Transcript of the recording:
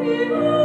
Amen.